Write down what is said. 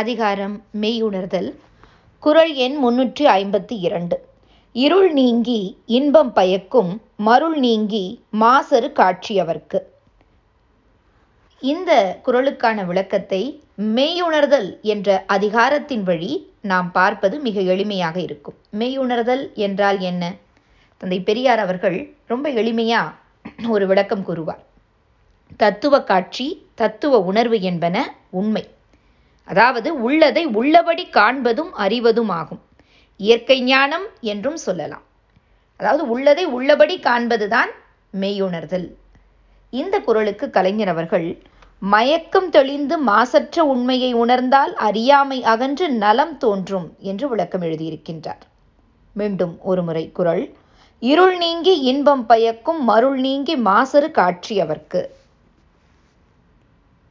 அதிகாரம் மெய்யுணர்தல். குரல் எண் முன்னூற்றி ஐம்பத்தி இரண்டு இருள் நீங்கி இன்பம் பயக்கும் மருள் நீங்கி மாசறு காட்சியவர்க்கு. இந்த குரலுக்கான விளக்கத்தை மெய்யுணர்தல் என்ற அதிகாரத்தின் வழி நாம் பார்ப்பது மிக எளிமையாக இருக்கும். மெய்யுணர்தல் என்றால் என்ன? தந்தை பெரியார் அவர்கள் ரொம்ப எளிமையா ஒரு விளக்கம் கூறுவார். தத்துவ காட்சி தத்துவ உணர்வு என்பன உண்மை. அதாவது உள்ளதை உள்ளபடி காண்பதும் அறிவதும் ஆகும் இயற்கை ஞானம் என்றும் சொல்லலாம். அதாவது உள்ளதை உள்ளபடி காண்பதுதான் மெய்யுணர்தல். இந்த குரலுக்கு கலைஞர் அவர்கள் மயக்கம் தெளிந்து மாசற்ற உண்மையை உணர்ந்தால் அறியாமை அகன்று நலம் தோன்றும் என்று விளக்கம் எழுதியிருக்கின்றார். மீண்டும் ஒருமுறை குரல் இருள் நீங்கி இன்பம் பயக்கும் மருள் நீங்கி மாசறு காட்சி அவர்க்கு.